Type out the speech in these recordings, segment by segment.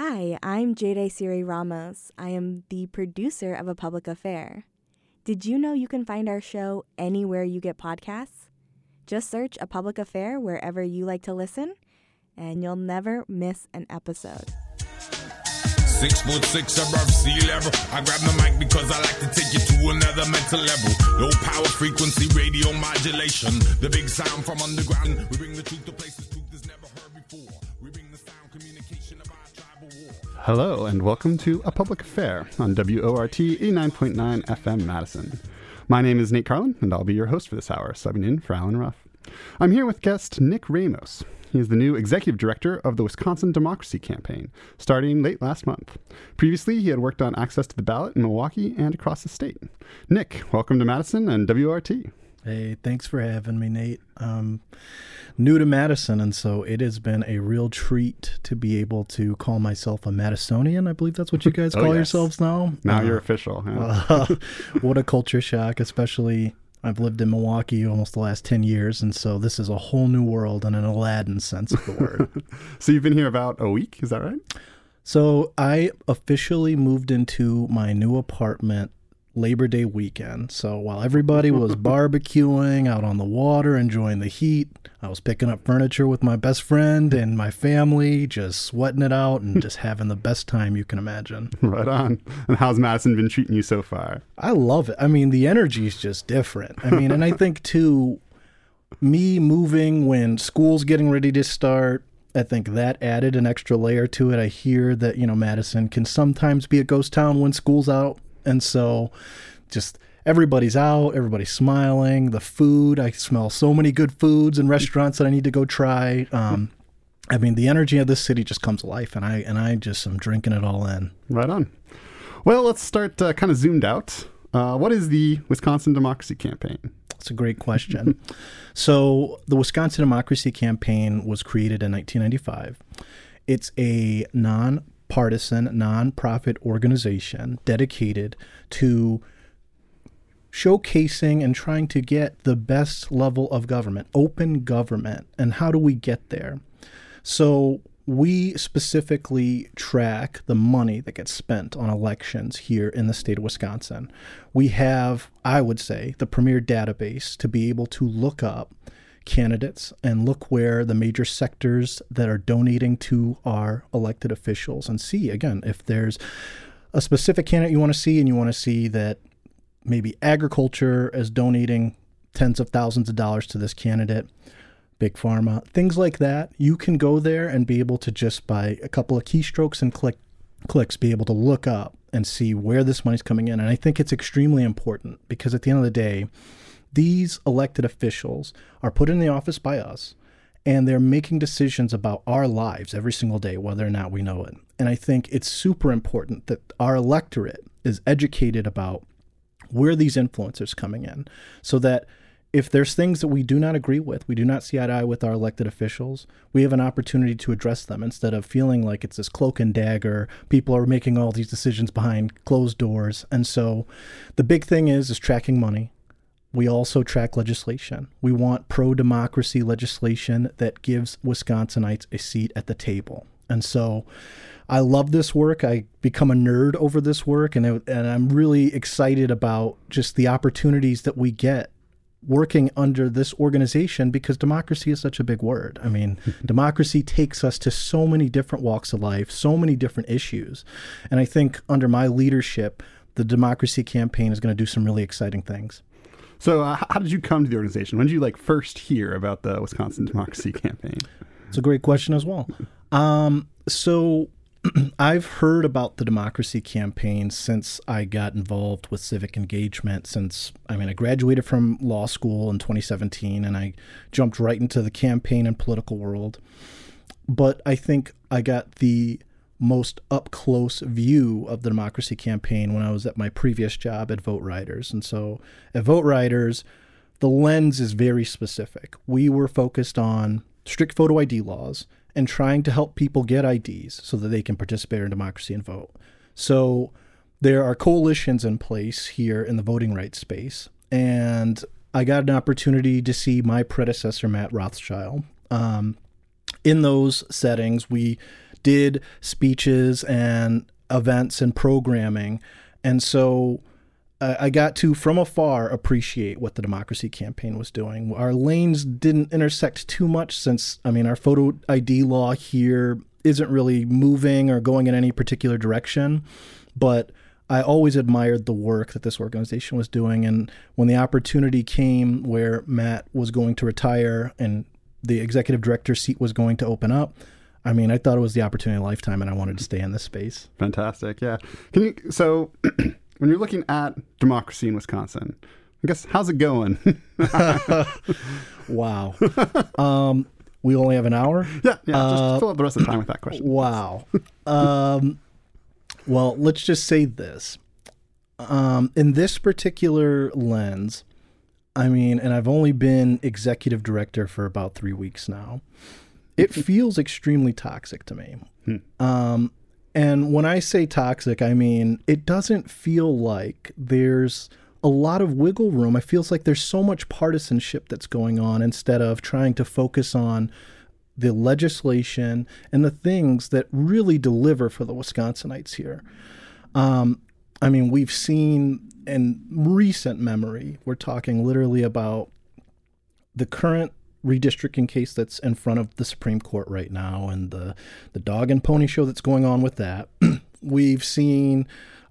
Hi, I'm Jade Siri Ramos. I am the producer of A Public Affair. Did you know you can find our show anywhere you get podcasts? Just search A Public Affair wherever you like to listen, and you'll never miss an episode. Six foot six above sea level. I grab the mic because I like to take you to another mental level. Low power frequency radio modulation. The big sound from underground. We bring the truth to places truth is never heard before. Hello, and welcome to A Public Affair on WORT 89.9 FM Madison. My name is Nate Carlin, and I'll be your host for this hour, subbing in for Allen Ruff. I'm here with guest Nick Ramos. He is the new executive director of the Wisconsin Democracy Campaign, starting late last month. Previously, he had worked on access to the ballot in Milwaukee and across the state. Nick, welcome to Madison and WORT. Hey, thanks for having me, Nate. Um, new to Madison, and so it has been a real treat to be able to call myself a Madisonian. I believe that's what you guys Oh, call yes. yourselves now. Now Uh, you're official. uh, what a culture shock, especially I've lived in Milwaukee almost the last 10 years, and so this is a whole new world in an Aladdin sense of the word. so you've been here about a week, is that right? So I officially moved into my new apartment Labor Day weekend. So while everybody was barbecuing out on the water, enjoying the heat, I was picking up furniture with my best friend and my family, just sweating it out and just having the best time you can imagine. right on. And how's Madison been treating you so far? I love it. I mean, the energy is just different. I mean, and I think too, me moving when school's getting ready to start, I think that added an extra layer to it. I hear that, you know, Madison can sometimes be a ghost town when school's out. And so just everybody's out, everybody's smiling, the food, I smell so many good foods and restaurants that I need to go try. Um, I mean, the energy of this city just comes alive, and I and I just am drinking it all in. Right on. Well, let's start uh, kind of zoomed out. Uh, what is the Wisconsin Democracy Campaign? That's a great question. so, the Wisconsin Democracy Campaign was created in 1995. It's a nonpartisan, nonprofit organization dedicated to showcasing and trying to get the best level of government, open government. And how do we get there? So, we specifically track the money that gets spent on elections here in the state of Wisconsin. We have, I would say, the premier database to be able to look up candidates and look where the major sectors that are donating to our elected officials and see, again, if there's a specific candidate you want to see and you want to see that maybe agriculture is donating tens of thousands of dollars to this candidate big pharma, things like that. You can go there and be able to just by a couple of keystrokes and click clicks be able to look up and see where this money's coming in. And I think it's extremely important because at the end of the day, these elected officials are put in the office by us and they're making decisions about our lives every single day, whether or not we know it. And I think it's super important that our electorate is educated about where these influencers coming in so that if there's things that we do not agree with, we do not see eye to eye with our elected officials, we have an opportunity to address them instead of feeling like it's this cloak and dagger. People are making all these decisions behind closed doors. And so the big thing is is tracking money. We also track legislation. We want pro democracy legislation that gives Wisconsinites a seat at the table. And so I love this work. I become a nerd over this work, and, it, and I'm really excited about just the opportunities that we get working under this organization because democracy is such a big word. I mean, democracy takes us to so many different walks of life, so many different issues. And I think under my leadership, the democracy campaign is going to do some really exciting things. So, uh, how did you come to the organization? When did you like first hear about the Wisconsin Democracy Campaign? It's a great question as well. Um, so I've heard about the democracy campaign since I got involved with civic engagement. Since I mean, I graduated from law school in 2017, and I jumped right into the campaign and political world. But I think I got the most up close view of the democracy campaign when I was at my previous job at VoteRiders. And so at VoteRiders, the lens is very specific. We were focused on strict photo ID laws and trying to help people get IDs so that they can participate in democracy and vote. So there are coalitions in place here in the voting rights space. And I got an opportunity to see my predecessor, Matt Rothschild. Um, in those settings, we did speeches and events and programming. And so uh, I got to, from afar, appreciate what the Democracy Campaign was doing. Our lanes didn't intersect too much since, I mean, our photo ID law here isn't really moving or going in any particular direction. But I always admired the work that this organization was doing. And when the opportunity came where Matt was going to retire and the executive director seat was going to open up, I mean, I thought it was the opportunity of a lifetime, and I wanted to stay in this space. Fantastic. Yeah. Can you? So, when you're looking at democracy in Wisconsin, I guess how's it going? wow. Um, we only have an hour. Yeah. Yeah. Uh, just fill up the rest of the time with that question. Wow. um, well, let's just say this. Um, in this particular lens, I mean, and I've only been executive director for about three weeks now. It feels extremely toxic to me. Um, and when I say toxic, I mean it doesn't feel like there's a lot of wiggle room. It feels like there's so much partisanship that's going on instead of trying to focus on the legislation and the things that really deliver for the Wisconsinites here. Um, I mean, we've seen in recent memory, we're talking literally about the current redistricting case that's in front of the Supreme Court right now and the, the dog and pony show that's going on with that. we've seen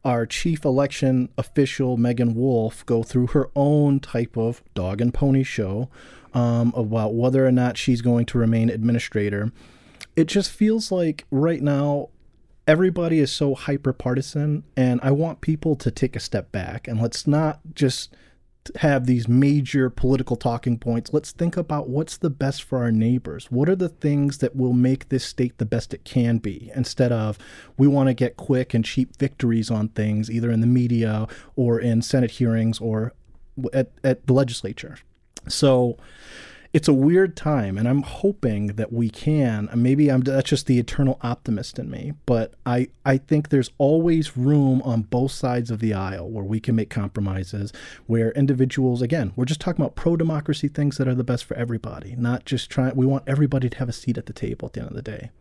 our chief election official, Meagan Wolfe, go through her own type of dog and pony show um, about whether or not she's going to remain administrator. It just feels like right now everybody is so hyper partisan, and I want people to take a step back and let's not just have these major political talking points. Let's think about what's the best for our neighbors. What are the things that will make this state the best it can be instead of we want to get quick and cheap victories on things, either in the media or in Senate hearings or at, at the legislature. So it's a weird time, and I'm hoping that we can. Maybe I'm that's just the eternal optimist in me, but I I think there's always room on both sides of the aisle where we can make compromises. Where individuals, again, we're just talking about pro democracy things that are the best for everybody, not just trying. We want everybody to have a seat at the table at the end of the day.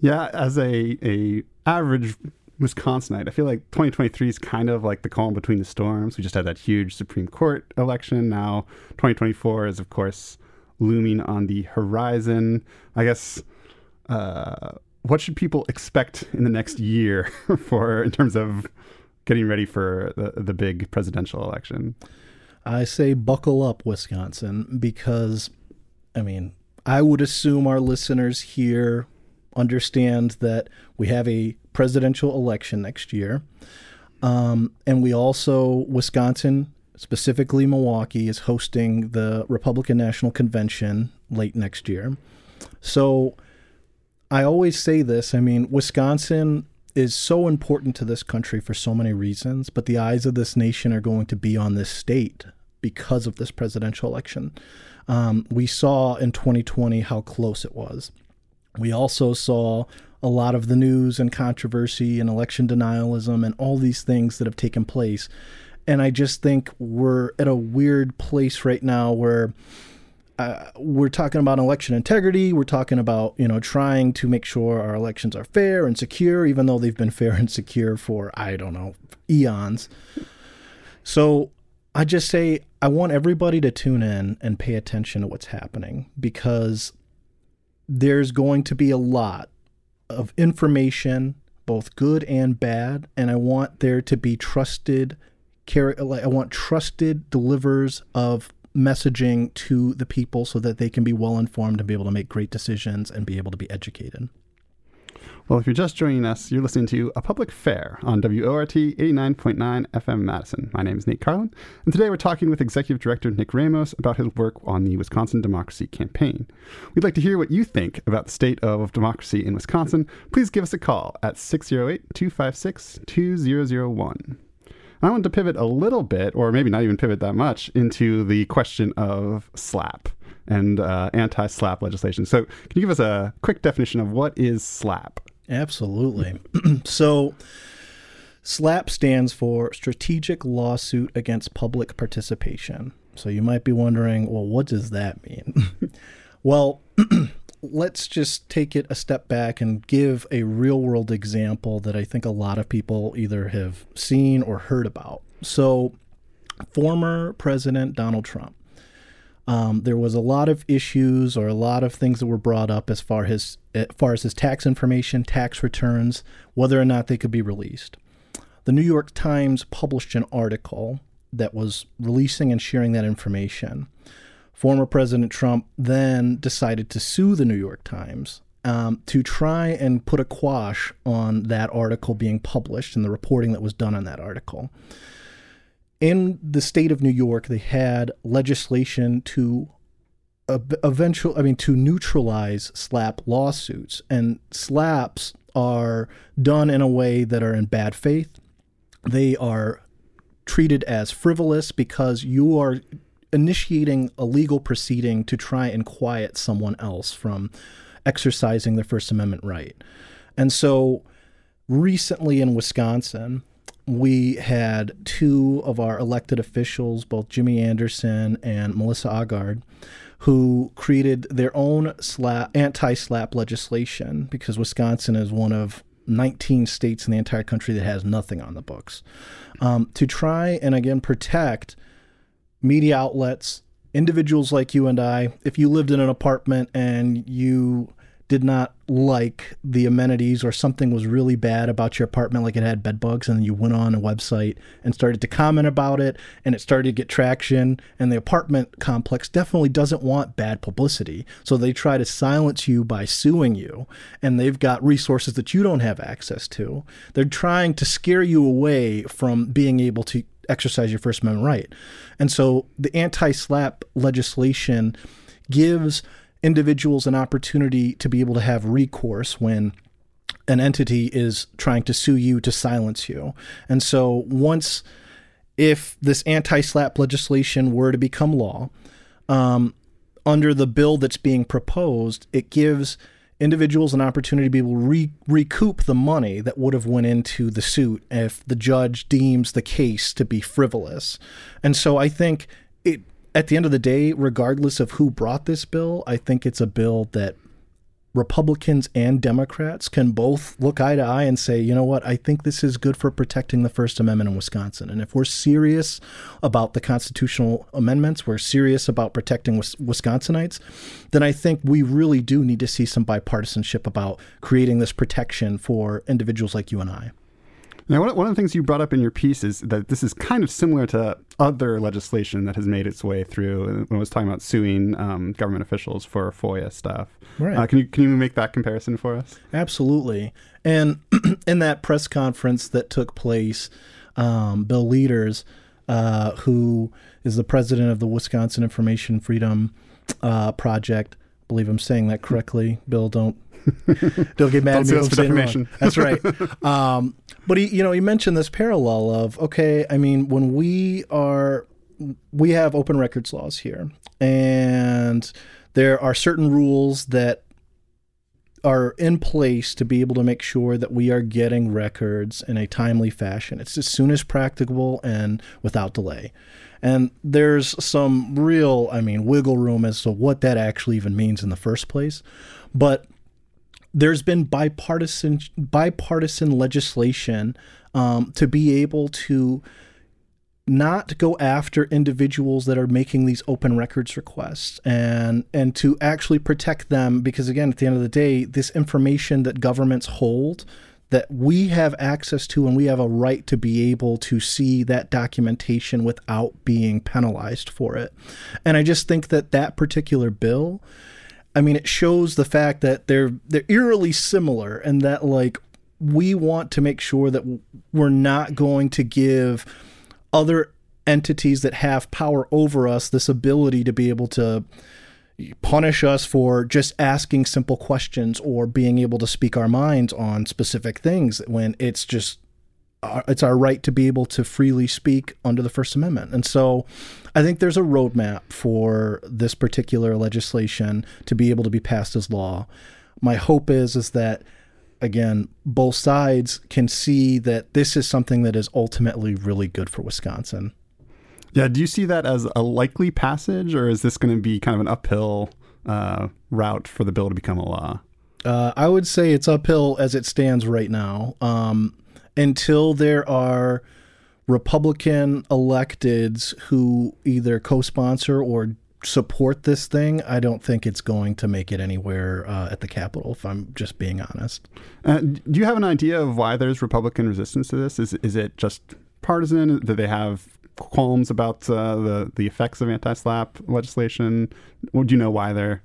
Yeah, as a a average Wisconsinite, I feel like 2023 is kind of like the calm between the storms. We just had that huge Supreme Court election. Now 2024 is, of course, looming on the horizon. I guess. Uh, what should people expect in the next year for in terms of getting ready for the, the big presidential election? I say buckle up, Wisconsin, because I mean, I would assume our listeners here understand that we have a presidential election next year. Um, and we also, Wisconsin, specifically Milwaukee, is hosting the Republican National Convention late next year. So I always say this I mean, Wisconsin is so important to this country for so many reasons, but the eyes of this nation are going to be on this state because of this presidential election. Um, we saw in 2020 how close it was. We also saw a lot of the news and controversy and election denialism and all these things that have taken place. And I just think we're at a weird place right now where uh, we're talking about election integrity. We're talking about you know trying to make sure our elections are fair and secure, even though they've been fair and secure for I don't know eons. So I just say I want everybody to tune in and pay attention to what's happening because there's going to be a lot of information, both good and bad, and I want there to be trusted care. I want trusted delivers of messaging to the people so that they can be well informed and be able to make great decisions and be able to be educated. Well, if you're just joining us, you're listening to A Public Affair on WORT 89.9 FM Madison. My name is Nate Carlin, and today we're talking with Executive Director Nick Ramos about his work on the Wisconsin Democracy Campaign. We'd like to hear what you think about the state of democracy in Wisconsin. Please give us a call at 608 256 2001. I want to pivot a little bit, or maybe not even pivot that much, into the question of SLAPP and uh, anti-SLAPP legislation. So, can you give us a quick definition of what is SLAPP? Absolutely. so, SLAPP stands for Strategic Lawsuit Against Public Participation. So, you might be wondering, well, what does that mean? well, let's just take it a step back and give a real world example that I think a lot of people either have seen or heard about. So, former President Donald Trump. Um, there was a lot of issues or a lot of things that were brought up as far as as far as his tax information, tax returns, whether or not they could be released. The New York Times published an article that was releasing and sharing that information. Former President Trump then decided to sue the New York Times um, to try and put a quash on that article being published and the reporting that was done on that article. In the state of New York, they had legislation to eventual, I mean, to neutralize slap lawsuits, and slaps are done in a way that are in bad faith. They are treated as frivolous because you are initiating a legal proceeding to try and quiet someone else from exercising their First Amendment right. And so recently in Wisconsin, we had two of our elected officials, both Jimmy Anderson and Melissa Agard, who created their own slap, anti-slap legislation because Wisconsin is one of 19 states in the entire country that has nothing on the books um, to try and again protect media outlets, individuals like you and I. If you lived in an apartment and you did not like the amenities or something was really bad about your apartment, like it had bed bugs, and you went on a website and started to comment about it, and it started to get traction. And the apartment complex definitely doesn't want bad publicity. So they try to silence you by suing you, and they've got resources that you don't have access to. They're trying to scare you away from being able to exercise your First Amendment right. And so the anti slap legislation gives individuals an opportunity to be able to have recourse when an entity is trying to sue you to silence you. And so once if this anti-slap legislation were to become law, um, under the bill that's being proposed, it gives individuals an opportunity to be able to re- recoup the money that would have went into the suit if the judge deems the case to be frivolous. And so I think it at the end of the day, regardless of who brought this bill, I think it's a bill that Republicans and Democrats can both look eye to eye and say, you know what, I think this is good for protecting the First Amendment in Wisconsin. And if we're serious about the constitutional amendments, we're serious about protecting Wisconsinites, then I think we really do need to see some bipartisanship about creating this protection for individuals like you and I. Now, one, of the things you brought up in your piece is that this is kind of similar to other legislation that has made its way through. When I was talking about suing um, government officials for FOIA stuff, right? Uh, can you can you make that comparison for us? Absolutely. And in that press conference that took place, um, Bill Lueders, uh, who is the president of the Wisconsin Information Freedom uh, Project, I believe I'm saying that correctly. Bill, don't don't get mad don't at me. That's right. Um, but he, you know, he mentioned this parallel of okay. I mean, when we are, we have open records laws here, and there are certain rules that are in place to be able to make sure that we are getting records in a timely fashion. It's as soon as practicable and without delay. And there's some real, I mean, wiggle room as to what that actually even means in the first place. But there's been bipartisan bipartisan legislation um, to be able to not go after individuals that are making these open records requests and and to actually protect them because again at the end of the day this information that governments hold that we have access to and we have a right to be able to see that documentation without being penalized for it. And i just think that that particular bill I mean, it shows the fact that they're they're eerily similar, and that like we want to make sure that we're not going to give other entities that have power over us this ability to be able to punish us for just asking simple questions or being able to speak our minds on specific things when it's just it's our right to be able to freely speak under the First Amendment. And so I think there's a roadmap for this particular legislation to be able to be passed as law. My hope is is that again, both sides can see that this is something that is ultimately really good for Wisconsin. Yeah, do you see that as a likely passage or is this going to be kind of an uphill uh, route for the bill to become a law? Uh, I would say it's uphill as it stands right now. Um, until there are Republican electeds who either co-sponsor or support this thing, I don't think it's going to make it anywhere uh, at the Capitol. If I'm just being honest. Uh, do you have an idea of why there's Republican resistance to this? Is is it just partisan? Do they have qualms about uh, the the effects of anti-slap legislation? Do you know why they're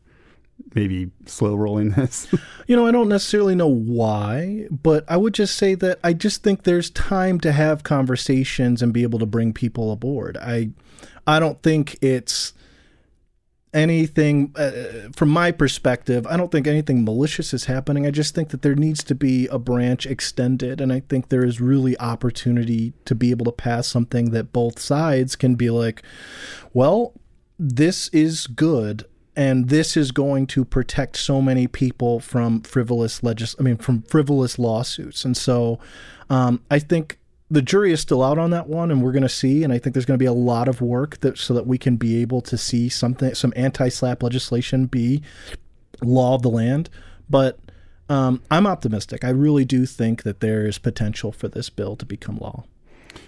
maybe slow rolling this? you know, I don't necessarily know why, but I would just say that I just think there's time to have conversations and be able to bring people aboard. I I don't think it's anything uh, from my perspective i don't think anything malicious is happening i just think that there needs to be a branch extended and i think there is really opportunity to be able to pass something that both sides can be like well this is good and this is going to protect so many people from frivolous legis- I mean from frivolous lawsuits. And so um, I think the jury is still out on that one and we're going to see and I think there's going to be a lot of work that so that we can be able to see something some anti-slap legislation be law of the land. But um, I'm optimistic. I really do think that there is potential for this bill to become law.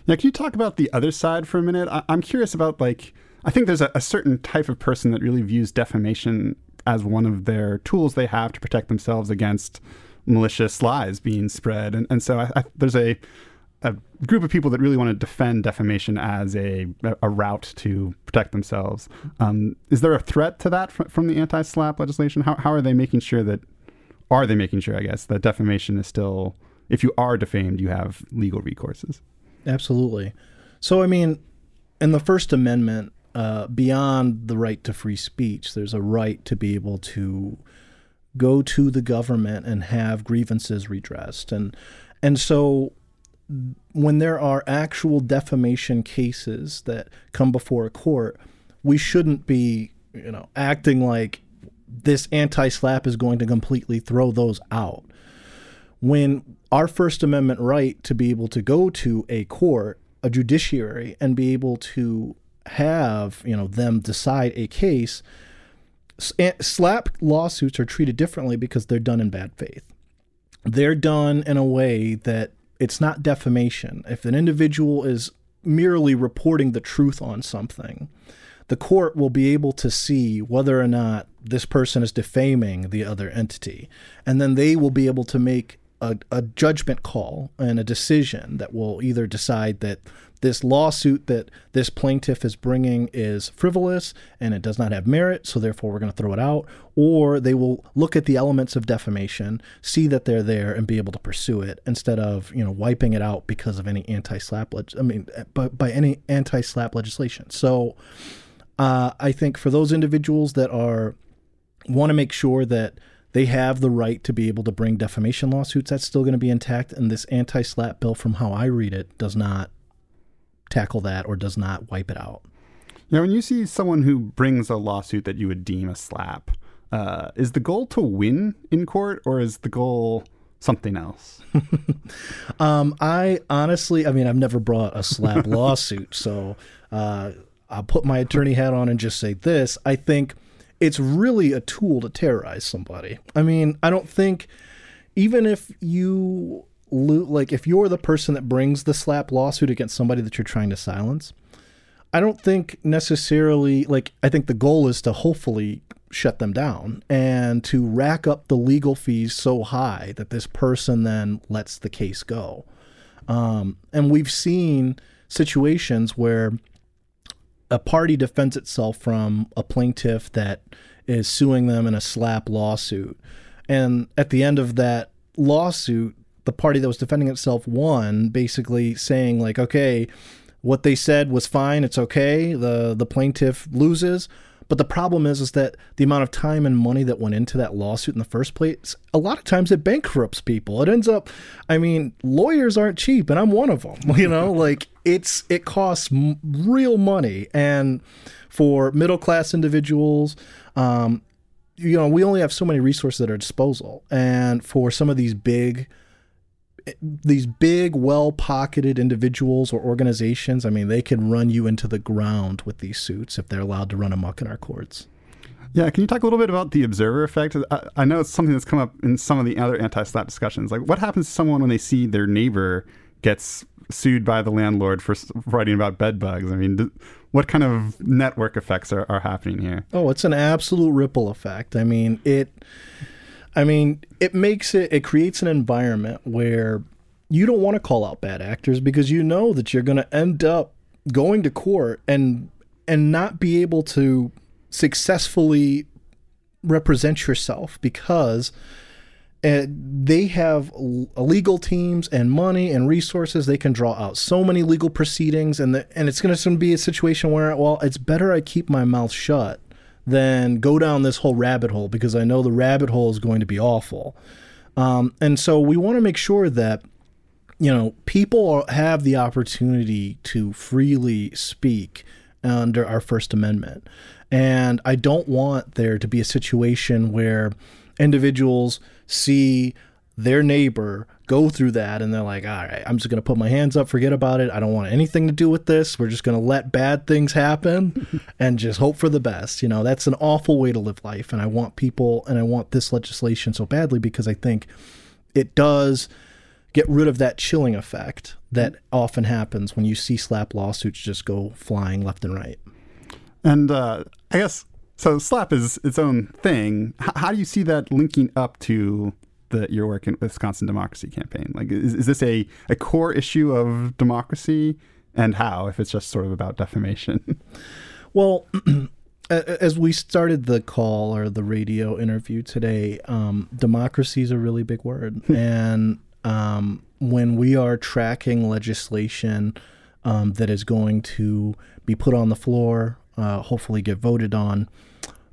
Now, can you talk about the other side for a minute? I- I'm curious about like I think there's a, a, certain type of person that really views defamation as one of their tools they have to protect themselves against malicious lies being spread. And, and so I, I, there's a, a group of people that really want to defend defamation as a, a route to protect themselves. Um, is there a threat to that from, from the anti slap legislation? How, how are they making sure that, are they making sure, I guess, that defamation is still, if you are defamed, you have legal recourses? Absolutely. So, I mean, in the First Amendment, uh, beyond the right to free speech, there's a right to be able to go to the government and have grievances redressed. And and so when there are actual defamation cases that come before a court, we shouldn't be, you know, acting like this anti-slap is going to completely throw those out. When our First Amendment right to be able to go to a court, a judiciary, and be able to have you know them decide a case Slap lawsuits are treated differently because they're done in bad faith. They're done in a way that it's not defamation. If an individual is merely reporting the truth on something the court will be able to see whether or not this person is defaming the other entity. And then they will be able to make a, a judgment call and a decision that will either decide that this lawsuit that this plaintiff is bringing is frivolous and it does not have merit, so therefore we're going to throw it out. Or they will look at the elements of defamation, see that they're there, and be able to pursue it instead of you know wiping it out because of any anti-SLAPP. Leg- I mean, by, by any anti-slap legislation. So uh, I think for those individuals that are want to make sure that they have the right to be able to bring defamation lawsuits. That's still going to be intact. And this anti-slap bill, from how I read it, does not tackle that or does not wipe it out. Now, when you see someone who brings a lawsuit that you would deem a slap, uh, is the goal to win in court or is the goal something else? um, I honestly, I mean, I've never brought a slap lawsuit, so uh, I'll put my attorney hat on and just say this. I think it's really a tool to terrorize somebody. I mean, I don't think even if you like if you're the person that brings the slap lawsuit against somebody that you're trying to silence, I don't think necessarily like I think the goal is to hopefully shut them down and to rack up the legal fees so high that this person then lets the case go. Um, and we've seen situations where a party defends itself from a plaintiff that is suing them in a slap lawsuit. And at the end of that lawsuit, the party that was defending itself won, basically saying like, okay, what they said was fine, it's okay. The the plaintiff loses. But the problem is, is that the amount of time and money that went into that lawsuit in the first place, a lot of times it bankrupts people. It ends up, I mean, lawyers aren't cheap, and I'm one of them. You know, like it's it costs m- real money, and for middle class individuals, um, you know, we only have so many resources at our disposal, and for some of these big these big, well pocketed individuals or organizations, I mean, they can run you into the ground with these suits if they're allowed to run amok in our courts. Yeah, can you talk a little bit about the observer effect? I, I know it's something that's come up in some of the other anti-slap discussions. Like, what happens to someone when they see their neighbor gets sued by the landlord for writing about bed bugs? I mean, what kind of network effects are, are happening here? Oh, it's an absolute ripple effect. I mean, it. I mean, it makes it. It creates an environment where you don't want to call out bad actors because you know that you're going to end up going to court and and not be able to successfully represent yourself because uh, they have legal teams and money and resources. They can draw out so many legal proceedings, and the, and it's going to be a situation where, well, it's better I keep my mouth shut than go down this whole rabbit hole because I know the rabbit hole is going to be awful. Um, and so we want to make sure that you know people have the opportunity to freely speak under our First Amendment. And I don't want there to be a situation where individuals see their neighbor go through that and they're like, all right, I'm just going to put my hands up, forget about it. I don't want anything to do with this. We're just going to let bad things happen and just hope for the best. You know, that's an awful way to live life. And I want people and I want this legislation so badly because I think it does get rid of that chilling effect that often happens when you see slap lawsuits just go flying left and right. And uh, I guess so. Slap is its own thing. H- how do you see that linking up to the your work in Wisconsin Democracy Campaign? Like, is, is this a, a core issue of democracy, and how? If it's just sort of about defamation. Well. as we started the call or the radio interview today, um, democracy is a really big word, and um, when we are tracking legislation um, that is going to be put on the floor, uh, hopefully get voted on,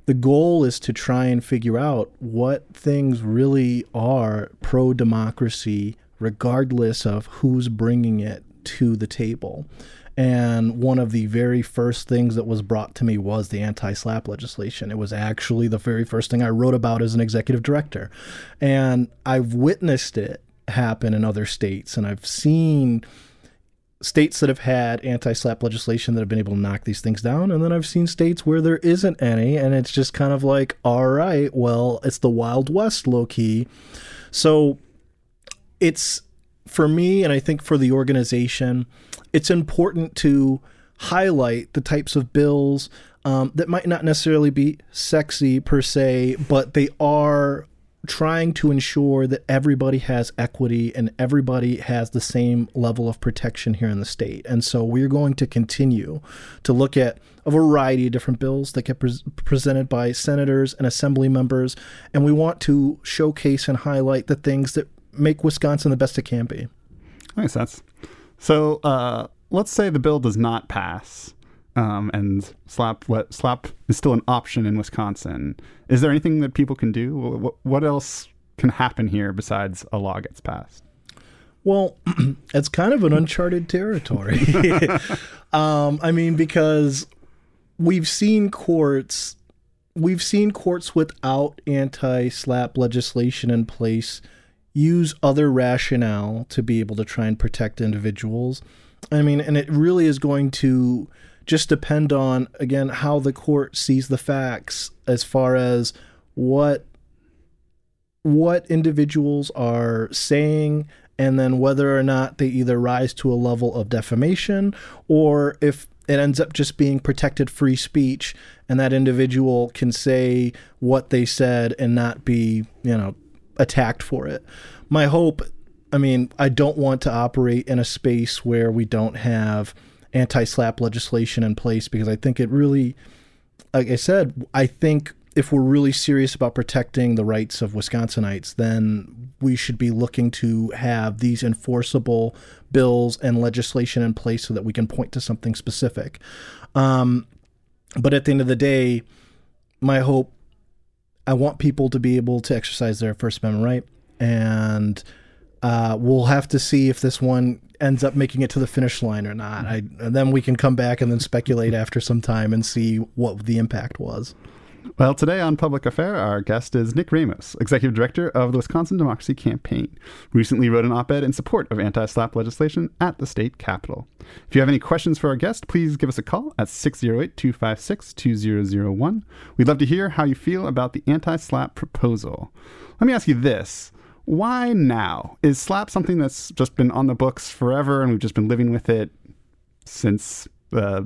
the goal is to try and figure out what things really are pro democracy, regardless of who's bringing it to the table. And one of the very first things that was brought to me was the anti slap legislation. It was actually the very first thing I wrote about as an executive director. And I've witnessed it happen in other states. And I've seen states that have had anti-slap legislation that have been able to knock these things down and then I've seen states where there isn't any and it's just kind of like all right well it's the wild west low key so it's for me and I think for the organization it's important to highlight the types of bills um, that might not necessarily be sexy per se but they are trying to ensure that everybody has equity and everybody has the same level of protection here in the state. And so we're going to continue to look at a variety of different bills that get pre- presented by senators and assembly members. And we want to showcase and highlight the things that make Wisconsin the best it can be. Makes sense. So uh, let's say the bill does not pass um, and slap what slap is still an option in Wisconsin. Is there anything that people can do? What, what else can happen here besides a law gets passed? Well, it's kind of an uncharted territory. um, I mean, because we've seen courts, we've seen courts without anti-slap legislation in place use other rationale to be able to try and protect individuals. I mean, and it really is going to just depend on again how the court sees the facts as far as what what individuals are saying and then whether or not they either rise to a level of defamation or if it ends up just being protected free speech and that individual can say what they said and not be you know attacked for it. My hope i mean i don't want to operate in a space where we don't have anti-slap legislation in place because I think it really, like I said, I think if we're really serious about protecting the rights of Wisconsinites, then we should be looking to have these enforceable bills and legislation in place so that we can point to something specific. Um, but at the end of the day, my hope, I want people to be able to exercise their First Amendment right, and uh, we'll have to see if this one ends up making it to the finish line or not. I, then we can come back and then speculate after some time and see what the impact was. Well, today on Public Affair, our guest is Nick Ramos, Executive Director of the Wisconsin Democracy Campaign. Recently wrote an op ed in support of anti slap legislation at the state capitol. If you have any questions for our guest, please give us a call at 608 256 2001. We'd love to hear how you feel about the anti slap proposal. Let me ask you this. Why now? Is slap something that's just been on the books forever and we've just been living with it since uh,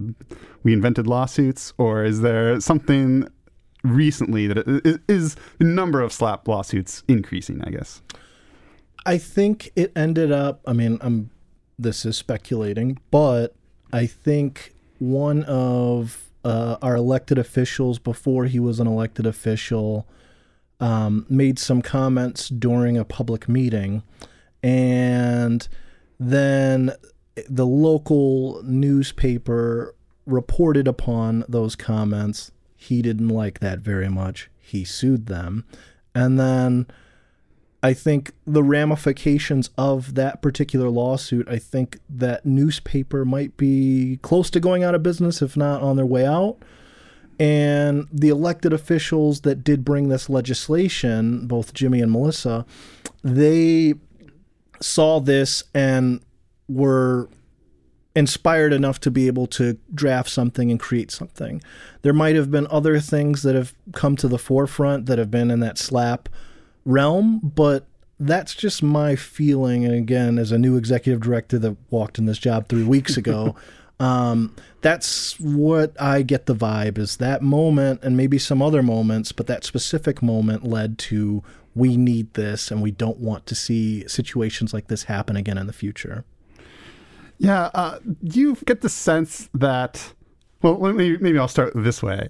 we invented lawsuits? Or is there something recently that is the number of slap lawsuits increasing? I guess. I think it ended up. I mean, I'm. This is speculating, but I think one of uh, our elected officials before he was an elected official um, made some comments during a public meeting, and then the local newspaper reported upon those comments he didn't like that very much. He sued them. And then I think the ramifications of that particular lawsuit, I think that newspaper might be close to going out of business, if not on their way out. And the elected officials that did bring this legislation, both Jimmy and Melissa, they saw this and were inspired enough to be able to draft something and create something. There might have been other things that have come to the forefront that have been in that slap realm, but that's just my feeling. And again, as a new executive director that walked in this job three weeks ago, um, that's what I get the vibe is that moment and maybe some other moments, but that specific moment led to we need this and we don't want to see situations like this happen again in the future. Yeah, uh, you get the sense that. Well, maybe, maybe I'll start this way.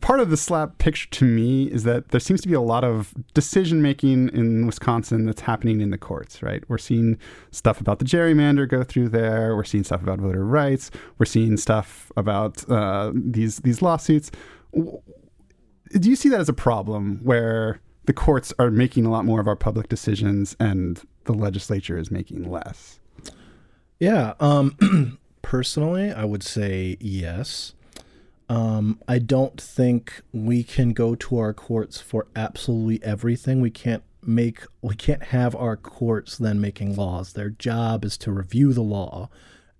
Part of the slap picture to me is that there seems to be a lot of decision making in Wisconsin that's happening in the courts, right? We're seeing stuff about the gerrymander go through there. We're seeing stuff about voter rights. We're seeing stuff about uh, these these lawsuits. Do you see that as a problem where the courts are making a lot more of our public decisions and the legislature is making less? Yeah. Um, personally, I would say yes. Um, I don't think we can go to our courts for absolutely everything. We can't make we can't have our courts then making laws. Their job is to review the law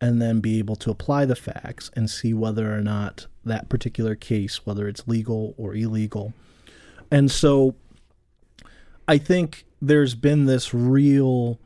and then be able to apply the facts and see whether or not that particular case, whether it's legal or illegal. And so I think there's been this real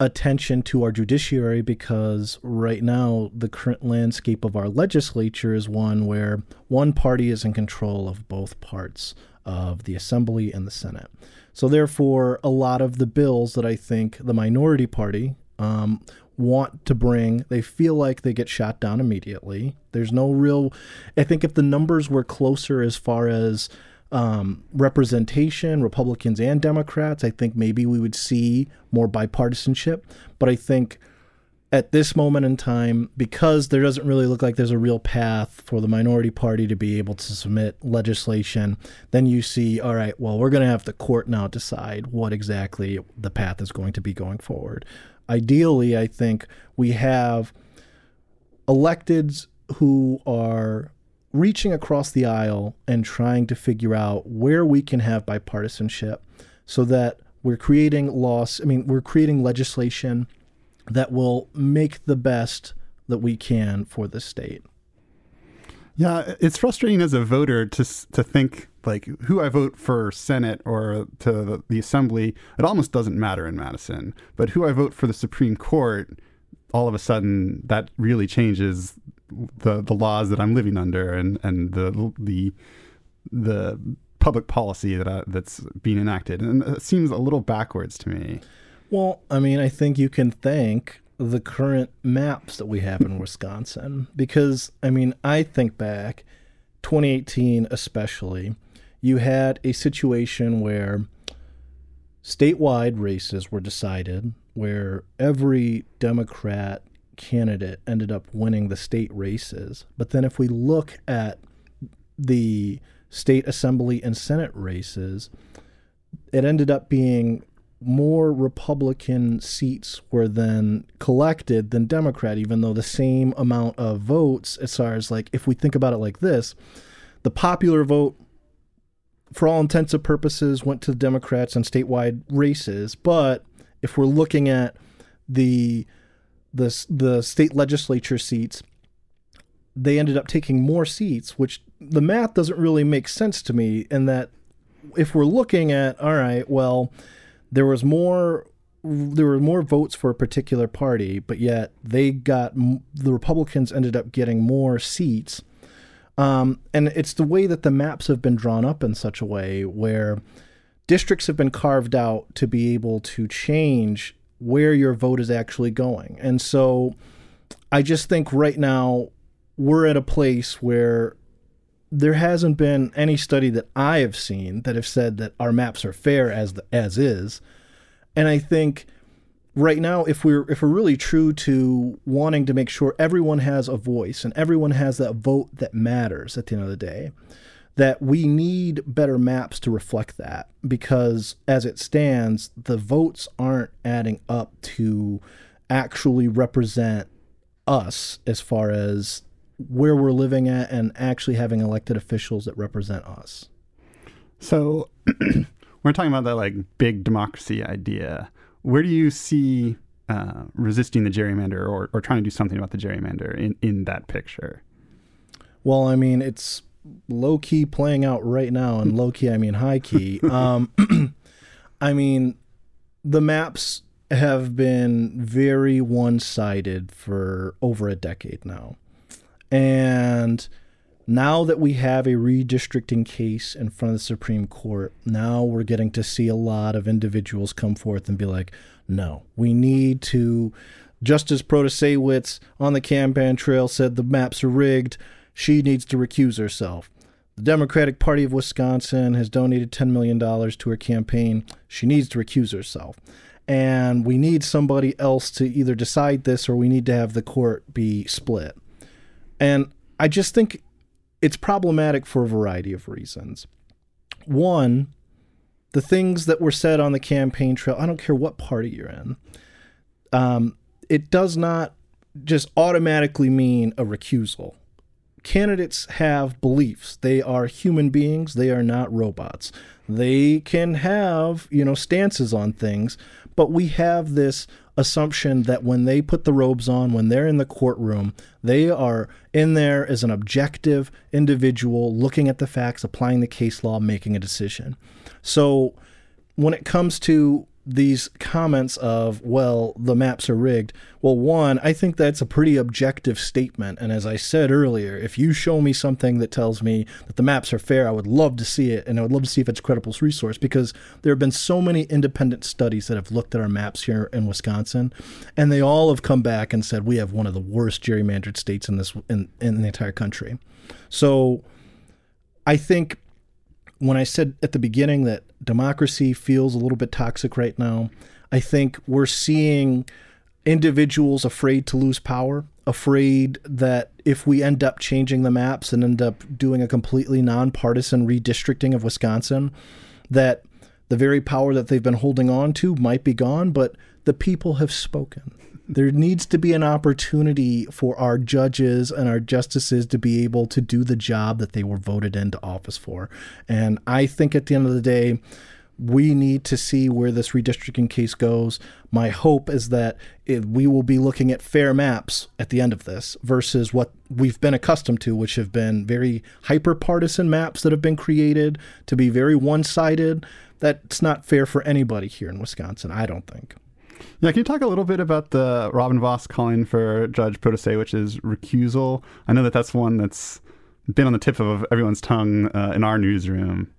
attention to our judiciary because right now the current landscape of our legislature is one where one party is in control of both parts of the assembly and the senate. So therefore a lot of the bills that i think the minority party um, want to bring they feel like they get shot down immediately. There's no real i think if the numbers were closer as far as um, representation, Republicans and Democrats. I think maybe we would see more bipartisanship. But I think at this moment in time, because there doesn't really look like there's a real path for the minority party to be able to submit legislation, then you see, all right, well, we're going to have the court now decide what exactly the path is going to be going forward. Ideally, I think we have electeds who are reaching across the aisle and trying to figure out where we can have bipartisanship so that we're creating laws, I mean, we're creating legislation that will make the best that we can for the state. Yeah, it's frustrating as a voter to to think like who I vote for Senate or to the Assembly. It almost doesn't matter in Madison, but who I vote for the Supreme Court, all of a sudden that really changes the the laws that I'm living under and and the the the public policy that I, that's being enacted, and it seems a little backwards to me. Well, I mean, I think you can thank the current maps that we have in Wisconsin because I mean, I think back 2018 especially, you had a situation where statewide races were decided where every Democrat candidate ended up winning the state races. But then if we look at the state assembly and senate races, it ended up being more Republican seats were then collected than Democrat, even though the same amount of votes, as far as like, if we think about it like this, the popular vote for all intents and purposes, went to the Democrats on statewide races. But if we're looking at the the the state legislature seats, they ended up taking more seats, which the math doesn't really make sense to me. In that, if we're looking at all right, well, there was more there were more votes for a particular party, but yet they got the Republicans ended up getting more seats. Um, and it's the way that the maps have been drawn up in such a way where districts have been carved out to be able to change where your vote is actually going. And so I just think right now we're at a place where there hasn't been any study that I have seen that have said that our maps are fair as the, as is. And I think right now if we're if we're really true to wanting to make sure everyone has a voice and everyone has that vote that matters at the end of the day, that we need better maps to reflect that because as it stands, the votes aren't adding up to actually represent us as far as where we're living at and actually having elected officials that represent us. So we're talking about that like big democracy idea. Where do you see uh, resisting the gerrymander or, or trying to do something about the gerrymander in, in that picture? Well, I mean, it's low key playing out right now, and low key I mean high key. Um, I mean, the maps have been very one sided for over a decade now, and now that we have a redistricting case in front of the Supreme Court, now we're getting to see a lot of individuals come forth and be like, no, we need to. Justice Protasiewicz on the campaign trail said the maps are rigged she needs to recuse herself. The Democratic Party of Wisconsin has donated $10 million to her campaign. She needs to recuse herself. And we need somebody else to either decide this or we need to have the court be split. And I just think it's problematic for a variety of reasons. One, the things that were said on the campaign trail, I don't care what party you're in, um, it does not just automatically mean a recusal candidates have beliefs. They are human beings, they are not robots. They can have, you know, stances on things, but we have this assumption that when they put the robes on, when they're in the courtroom, they are in there as an objective individual looking at the facts, applying the case law, making a decision. So when it comes to these comments of, well, the maps are rigged. Well, one, I think that's a pretty objective statement. And as I said earlier, if you show me something that tells me that the maps are fair, I would love to see it. And I would love to see if it's a credible resource because there have been so many independent studies that have looked at our maps here in Wisconsin. And they all have come back and said we have one of the worst gerrymandered states in this in, in the entire country. So I think when I said at the beginning that democracy feels a little bit toxic right now, I think we're seeing individuals afraid to lose power, afraid that if we end up changing the maps and end up doing a completely nonpartisan redistricting of Wisconsin, that the very power that they've been holding on to might be gone, but the people have spoken there needs to be an opportunity for our judges and our justices to be able to do the job that they were voted into office for. And I think at the end of the day, we need to see where this redistricting case goes. My hope is that it, we will be looking at fair maps at the end of this versus what we've been accustomed to, which have been very hyper partisan maps that have been created to be very one sided. That's not fair for anybody here in Wisconsin, I don't think. Yeah, can you talk a little bit about the Robin Vos calling for Judge Protasiewicz's recusal? I know that that's one that's been on the tip of everyone's tongue uh, in our newsroom.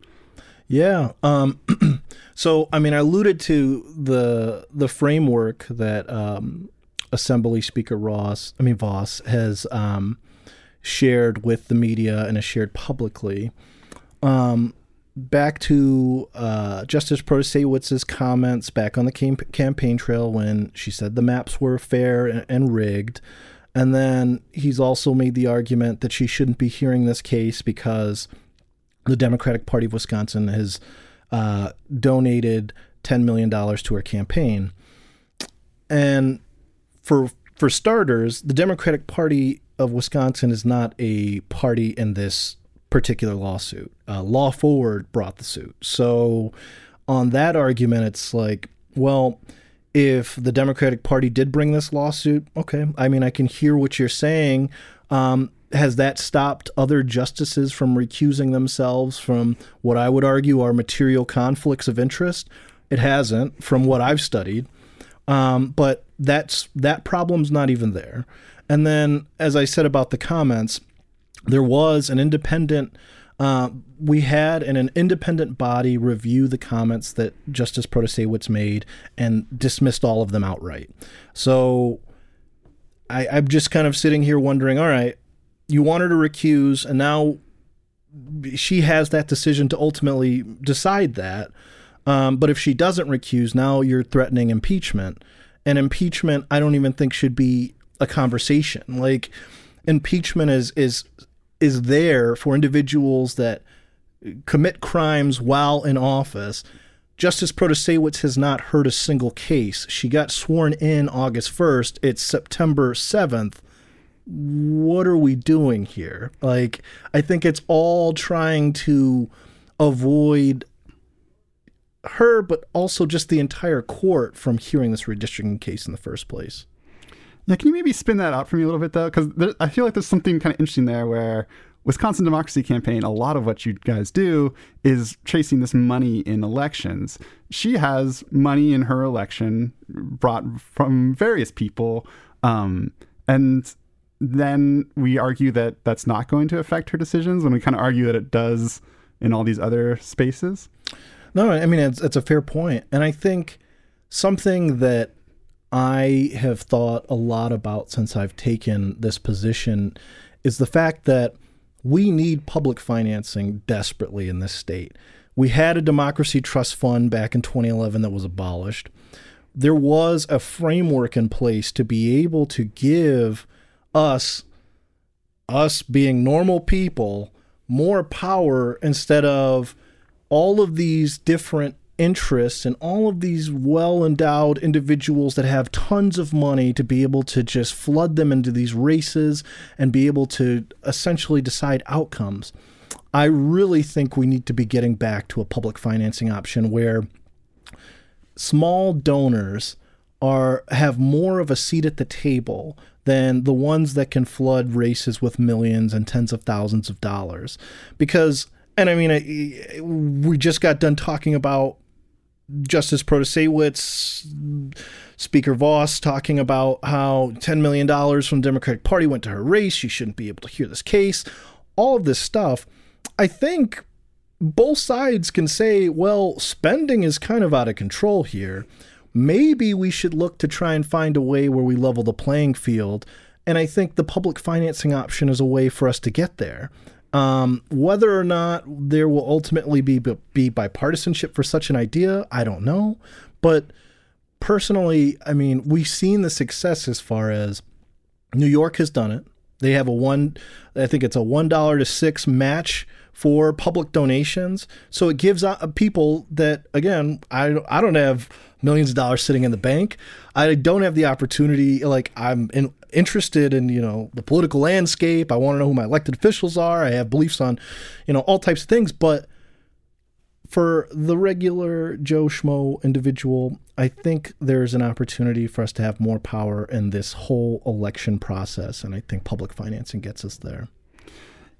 Yeah. Um, so, I mean, I alluded to the the framework that um, Assembly Speaker Ross, I mean Vos, has um, shared with the media and has shared publicly. Um, back to uh, Justice Protasiewicz's comments back on the cam- campaign trail when she said the maps were fair and, and, rigged. And then he's also made the argument that she shouldn't be hearing this case because the Democratic Party of Wisconsin has uh, donated $10 million to her campaign. And for for starters, the Democratic Party of Wisconsin is not a party in this particular lawsuit. Uh, Law Forward brought the suit. So, on that argument, it's like, well, if the Democratic Party did bring this lawsuit, okay, I mean, I can hear what you're saying. Um, has that stopped other justices from recusing themselves from what I would argue are material conflicts of interest? It hasn't, from what I've studied. Um, but that's that problem's not even there. And then, as I said about the comments, there was an independent. Uh, we had an, an independent body review the comments that Justice Protasiewicz made and dismissed all of them outright. So I, I'm just kind of sitting here wondering, all right, you want her to recuse, and now she has that decision to ultimately decide that. Um, but if she doesn't recuse, now you're threatening impeachment. And impeachment, I don't even think should be a conversation. Like impeachment is is is there for individuals that commit crimes while in office. Justice Protasiewicz has not heard a single case. She got sworn in August 1st. It's September 7th. What are we doing here? Like, I think it's all trying to avoid her, but also just the entire court from hearing this redistricting case in the first place. Yeah, can you maybe spin that out for me a little bit though? Because I feel like there's something kind of interesting there where Wisconsin Democracy Campaign, a lot of what you guys do is chasing this money in elections. She has money in her election brought from various people, um, and then we argue that that's not going to affect her decisions when we kind of argue that it does in all these other spaces. No, I mean it's it's a fair point, and I think something that I have thought a lot about since I've taken this position is the fact that we need public financing desperately in this state. We had a democracy trust fund back in 2011 that was abolished. There was a framework in place to be able to give us, us being normal people, more power instead of all of these different interests and all of these well endowed individuals that have tons of money to be able to just flood them into these races and be able to essentially decide outcomes. I really think we need to be getting back to a public financing option where small donors are have more of a seat at the table than the ones that can flood races with millions and tens of thousands of dollars because and I mean, we just got done talking about Justice Protasiewicz, Speaker Vos talking about how $10 million from the Democratic Party went to her race. She shouldn't be able to hear this case. All of this stuff. I think both sides can say, well, spending is kind of out of control here. Maybe we should look to try and find a way where we level the playing field. And I think the public financing option is a way for us to get there. Um, whether or not there will ultimately be be bipartisanship for such an idea, I don't know. But personally, I mean, we've seen the success as far as New York has done it. They have a one, I think it's a one dollar to six match for public donations. So it gives people that again, I I don't have millions of dollars sitting in the bank. I don't have the opportunity. Like I'm in, interested in you know the political landscape. I want to know who my elected officials are. I have beliefs on, you know, all types of things. But for the regular Joe Schmo individual, I think there's an opportunity for us to have more power in this whole election process, and I think public financing gets us there.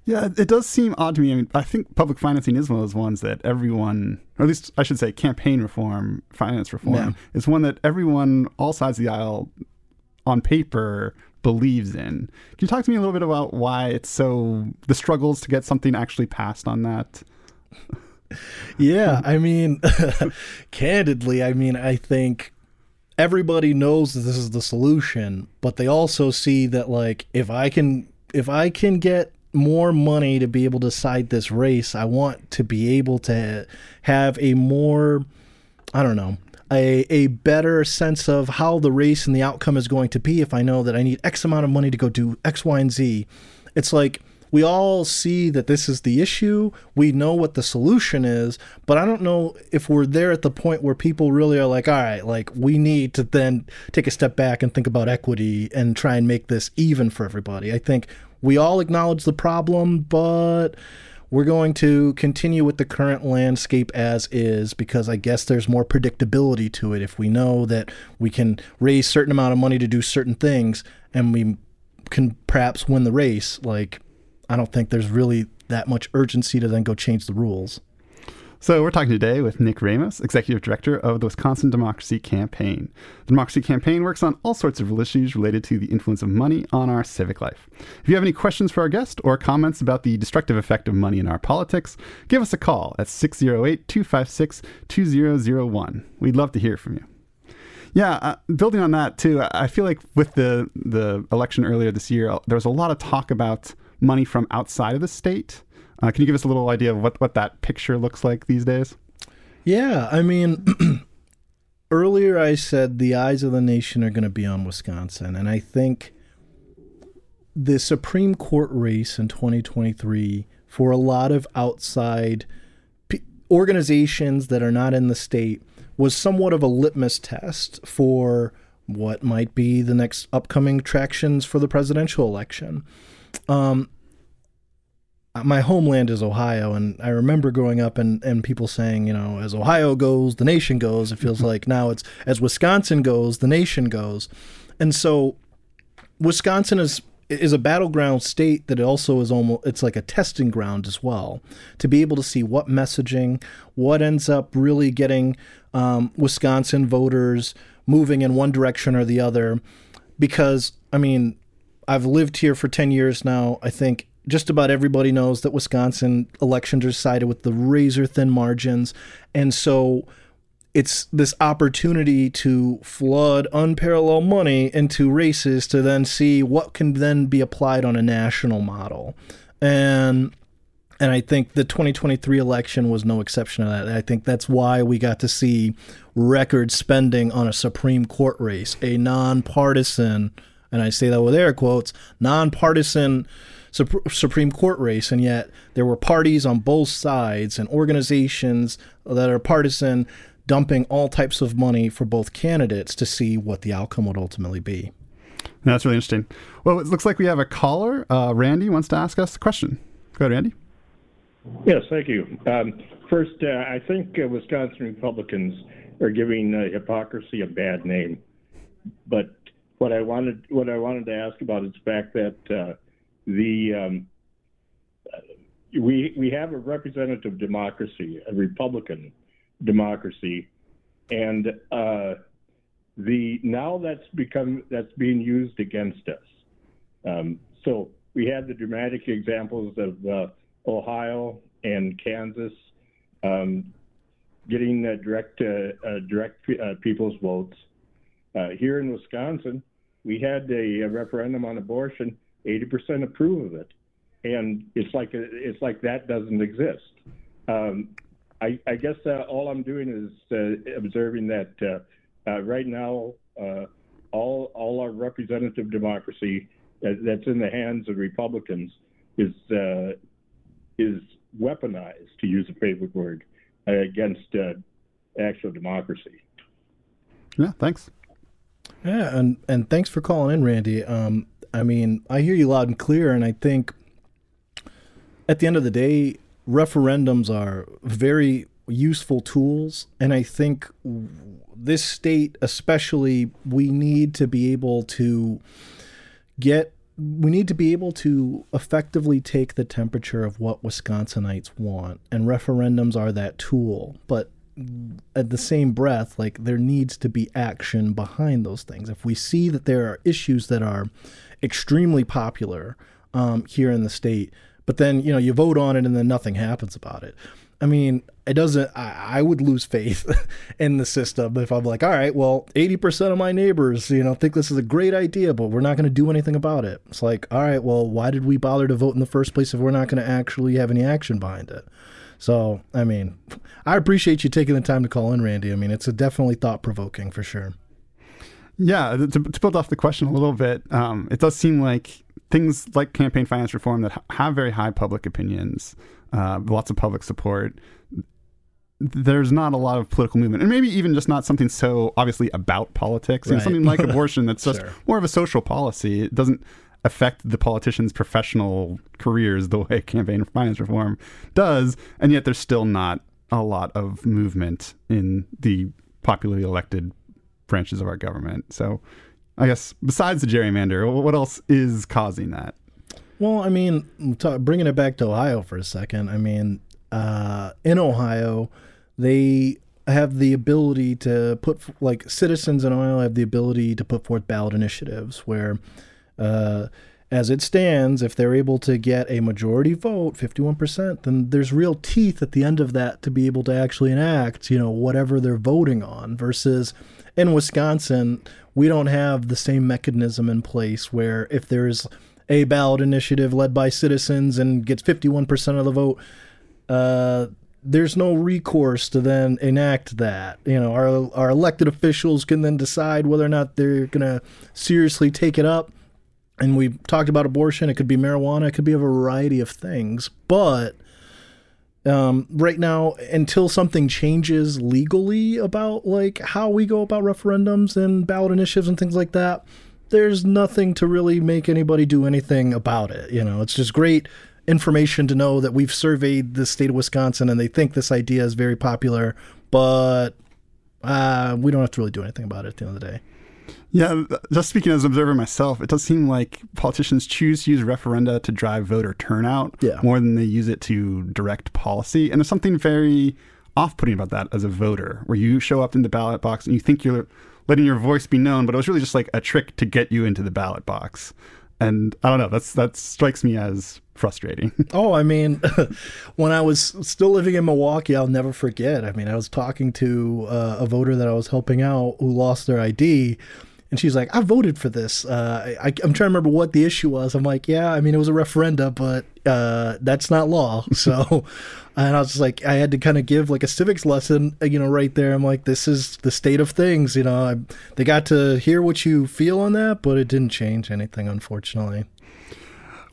Yeah, it does seem odd to me. I mean, I think public financing is one of those ones that everyone, or at least I should say, campaign reform, finance reform, yeah. is one that everyone, all sides of the aisle, on paper, believes in. Can you talk to me a little bit about why it's so the struggles to get something actually passed on that? yeah, I mean, candidly, I mean, I think everybody knows that this is the solution, but they also see that like if I can if I can get more money to be able to decide this race. I want to be able to have a more, I don't know, a, a better sense of how the race and the outcome is going to be if I know that I need X amount of money to go do X, Y, and Z. It's like we all see that this is the issue. We know what the solution is, but I don't know if we're there at the point where people really are like, all right, like we need to then take a step back and think about equity and try and make this even for everybody. I think we all acknowledge the problem, but we're going to continue with the current landscape as is because I guess there's more predictability to it if we know that we can raise certain amount of money to do certain things and we can perhaps win the race. Like, I don't think there's really that much urgency to then go change the rules. So we're talking today with Nick Ramos, Executive Director of the Wisconsin Democracy Campaign. The Democracy Campaign works on all sorts of issues related to the influence of money on our civic life. If you have any questions for our guest or comments about the destructive effect of money in our politics, give us a call at 608-256-2001. We'd love to hear from you. Yeah, uh, building on that too, I feel like with the the election earlier this year, there was a lot of talk about money from outside of the state uh, can you give us a little idea of what, what that picture looks like these days? Yeah, I mean, earlier I said the eyes of the nation are going to be on Wisconsin, and I think the Supreme Court race in 2023 for a lot of outside p- organizations that are not in the state was somewhat of a litmus test for what might be the next upcoming attractions for the presidential election. Um, my homeland is Ohio, and I remember growing up and, and people saying, you know, as Ohio goes, the nation goes. It feels like now it's as Wisconsin goes, the nation goes. And so Wisconsin is is a battleground state that also is almost it's like a testing ground as well to be able to see what messaging, what ends up really getting um, Wisconsin voters moving in one direction or the other. Because I mean, I've lived here for ten years now. I think just about everybody knows that Wisconsin elections are decided with the razor thin margins. And so it's this opportunity to flood unparalleled money into races to then see what can then be applied on a national model. And and I think the 2023 election was no exception to that. I think that's why we got to see record spending on a Supreme Court race, a nonpartisan, and I say that with air quotes, nonpartisan Supreme Court race, and yet there were parties on both sides and organizations that are partisan dumping all types of money for both candidates to see what the outcome would ultimately be. That's really interesting. Well, it looks like we have a caller. Uh, Randy wants to ask us a question. Go ahead, Randy. Yes, thank you. Um, first, uh, I think uh, Wisconsin Republicans are giving uh, hypocrisy a bad name. But what I wanted, what I wanted to ask about is the fact that uh, the um, we we have a representative democracy, a Republican democracy, and uh, the now that's become that's being used against us. Um, so we had the dramatic examples of uh, Ohio and Kansas um, getting uh, direct uh, direct uh, people's votes. Uh, here in Wisconsin, we had a, a referendum on abortion 80% approve of it, and it's like it's like that doesn't exist. Um, I, I, guess uh, all I'm doing is uh, observing that uh, uh right now uh, all all our representative democracy that's in the hands of Republicans is uh, is weaponized, to use a favorite word, against actual democracy. Yeah, thanks. Yeah, and and thanks for calling in, Randy. Um, I mean, I hear you loud and clear, and I think at the end of the day, referendums are very useful tools. And I think this state, especially, we need to be able to get, we need to be able to effectively take the temperature of what Wisconsinites want. And referendums are that tool. But at the same breath, like there needs to be action behind those things. If we see that there are issues that are extremely popular um, here in the state, but then you know you vote on it and then nothing happens about it. I mean, it doesn't. I, I would lose faith in the system if I'm like, all right, well, 80% of my neighbors, you know, think this is a great idea, but we're not going to do anything about it. It's like, all right, well, why did we bother to vote in the first place if we're not going to actually have any action behind it? So, I mean, I appreciate you taking the time to call in, Randy. I mean, it's definitely thought provoking for sure. Yeah, to, to, build off the question a little bit, um, it does seem like things like campaign finance reform that have very high public opinions, uh, lots of public support, there's not a lot of political movement, and maybe even just not something so obviously about politics. Right. something like abortion that's just sure. more of a social policy. It doesn't affect the politicians' professional careers the way campaign finance reform does, and yet there's still not a lot of movement in the popularly elected branches of our government. So, I guess besides the gerrymander, what else is causing that? Well, I mean, t- bringing it back to Ohio for a second. I mean, uh, in Ohio, they have the ability to put like citizens in Ohio have the ability to put forth ballot initiatives where. Uh, as it stands, if they're able to get a majority vote, 51%, then there's real teeth at the end of that to be able to actually enact, you know, whatever they're voting on versus in Wisconsin, we don't have the same mechanism in place where if there's a ballot initiative led by citizens and gets 51% of the vote, uh, there's no recourse to then enact that. You know, our our elected officials can then decide whether or not they're going to seriously take it up. And we talked about abortion. It could be marijuana. It could be a variety of things. But um, right now, until something changes legally about like how we go about referendums and ballot initiatives and things like that, there's nothing to really make anybody do anything about it. You know, it's just great information to know that we've surveyed the state of Wisconsin and they think this idea is very popular, but uh, we don't have to really do anything about it at the end of the day. Yeah, just speaking as an observer myself, it does seem like politicians choose to use referenda to drive voter turnout yeah. more than they use it to direct policy. And there's something very off putting about that as a voter, where you show up in the ballot box and you think you're letting your voice be known, but it was really just like a trick to get you into the ballot box. And I don't know, that's that strikes me as frustrating. oh, I mean, when I was still living in Milwaukee, I'll never forget. I mean, I was talking to uh, a voter that I was helping out who lost their ID and she's like, I voted for this. Uh, I, am trying to remember what the issue was. I'm like, yeah, I mean, it was a referenda, but uh, that's not law. So, and I was just like, I had to kind of give like a civics lesson, you know, right there. I'm like, this is the state of things. You know, I, they got to hear what you feel on that, but it didn't change anything, unfortunately.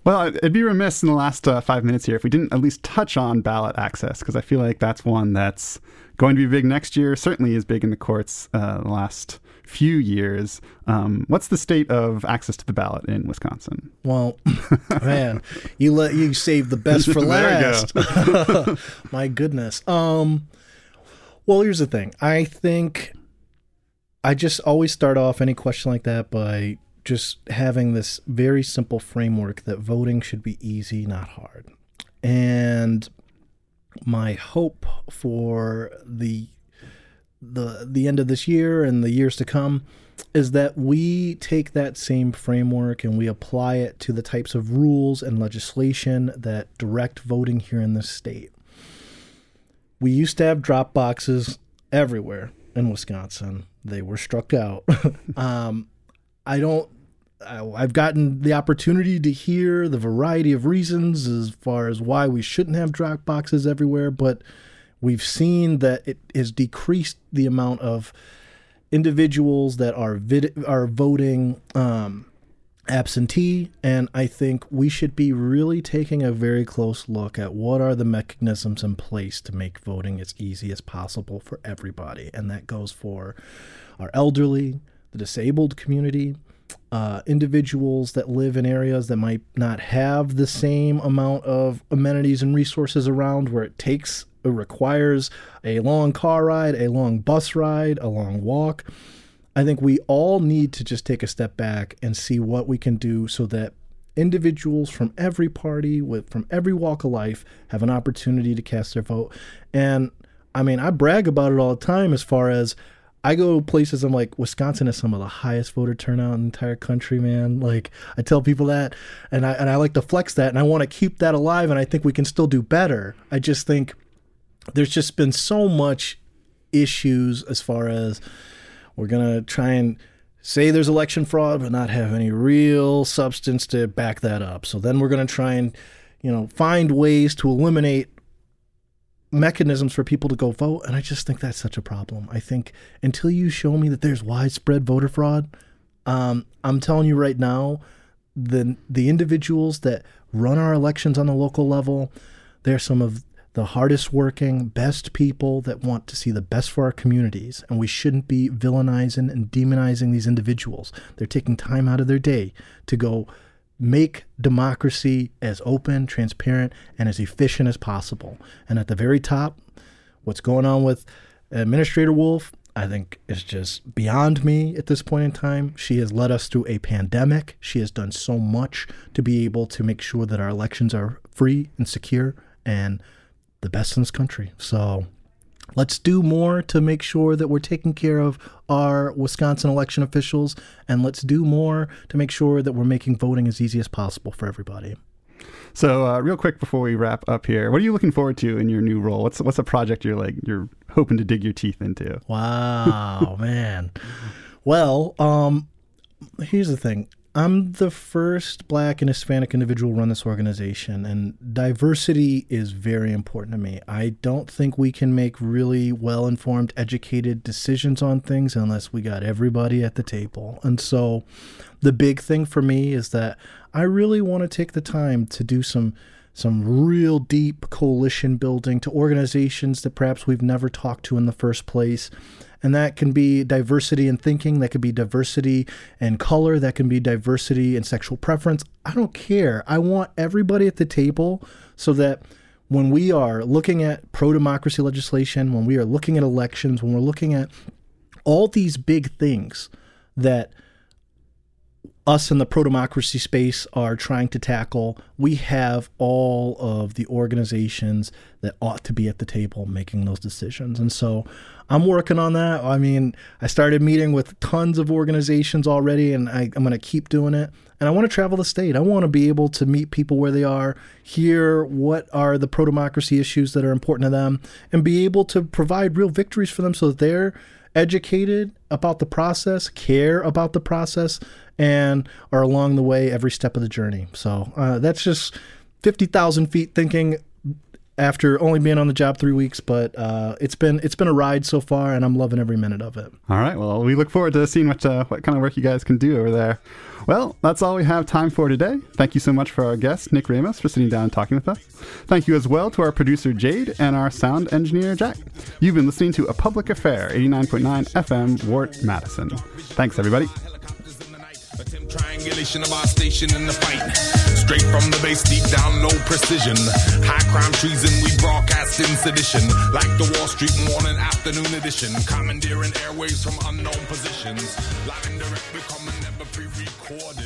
Well, it'd be remiss in the last uh, five minutes here if we didn't at least touch on ballot access, because I feel like that's one that's going to be big next year, certainly is big in the courts uh, the last few years. Um, what's the state of access to the ballot in Wisconsin? Well, man, you let you save the best for last. My goodness. Um, well, here's the thing. I think I just always start off any question like that by just having this very simple framework that voting should be easy, not hard. And my hope for the the the end of this year and the years to come is that we take that same framework and we apply it to the types of rules and legislation that direct voting here in this state. We used to have drop boxes everywhere in Wisconsin. They were struck out. um, I don't. I've gotten the opportunity to hear the variety of reasons as far as why we shouldn't have drop boxes everywhere, but we've seen that it has decreased the amount of individuals that are vid- are voting um, absentee, and I think we should be really taking a very close look at what are the mechanisms in place to make voting as easy as possible for everybody, and that goes for our elderly, the disabled community. Uh, individuals that live in areas that might not have the same amount of amenities and resources around where it takes requires a long car ride, a long bus ride, a long walk. I think we all need to just take a step back and see what we can do so that individuals from every party with from every walk of life have an opportunity to cast their vote. And I mean, I brag about it all the time as far as I go places I'm like Wisconsin has some of the highest voter turnout in the entire country, man. Like I tell people that and I and I like to flex that and I want to keep that alive and I think we can still do better. I just think there's just been so much issues as far as we're going to try and say there's election fraud but not have any real substance to back that up. So then we're going to try and you know find ways to eliminate mechanisms for people to go vote and I just think that's such a problem. I think until you show me that there's widespread voter fraud, um, I'm telling you right now, the the individuals that run our elections on the local level, they're some of the hardest working, best people that want to see the best for our communities. And we shouldn't be villainizing and demonizing these individuals. They're taking time out of their day to go make democracy as open, transparent, and as efficient as possible. And at the very top, what's going on with Administrator Wolfe, I think is just beyond me at this point in time. She has led us through a pandemic. She has done so much to be able to make sure that our elections are free and secure and the best in this country. So let's do more to make sure that we're taking care of our Wisconsin election officials, and let's do more to make sure that we're making voting as easy as possible for everybody. So, uh, real quick before we wrap up here, what are you looking forward to in your new role? What's what's a project you're like you're hoping to dig your teeth into? Wow, man. Well, um, here's the thing. I'm the first black and Hispanic individual run this organization, and diversity is very important to me. I don't think we can make really well informed, educated decisions on things unless we got everybody at the table. And so the big thing for me is that I really want to take the time to do some some real deep coalition building to organizations that perhaps we've never talked to in the first place and that can be diversity in thinking, that could be diversity in color, that can be diversity in sexual preference. I don't care. I want everybody at the table so that when we are looking at pro democracy legislation, when we are looking at elections, when we're looking at all these big things that us in the pro democracy space are trying to tackle, we have all of the organizations that ought to be at the table making those decisions. And so I'm working on that. I mean, I started meeting with tons of organizations already, and I, am going to keep doing it. And I want to travel the state. I want to be able to meet people where they are, hear what are the pro democracy issues that are important to them, and be able to provide real victories for them so that they're educated about the process, care about the process, and are along the way every step of the journey. So uh, that's just 50,000 feet thinking after only being on the job three weeks, but uh, it's been it's been a ride so far, and I'm loving every minute of it. All right, well, we look forward to seeing what uh, what kind of work you guys can do over there. Well, that's all we have time for today. Thank you so much for our guest Nick Ramos for sitting down and talking with us. Thank you as well to our producer Jade and our sound engineer Jack. You've been listening to A Public Affair, 89.9 FM, WORT, Madison. Thanks, everybody. Triangulation of our station in the fight. Straight from the base, deep down, no precision. High crime treason, we broadcast in sedition. Like the Wall Street morning afternoon edition. Commandeering airwaves from unknown positions. Live and direct, becoming never pre recorded.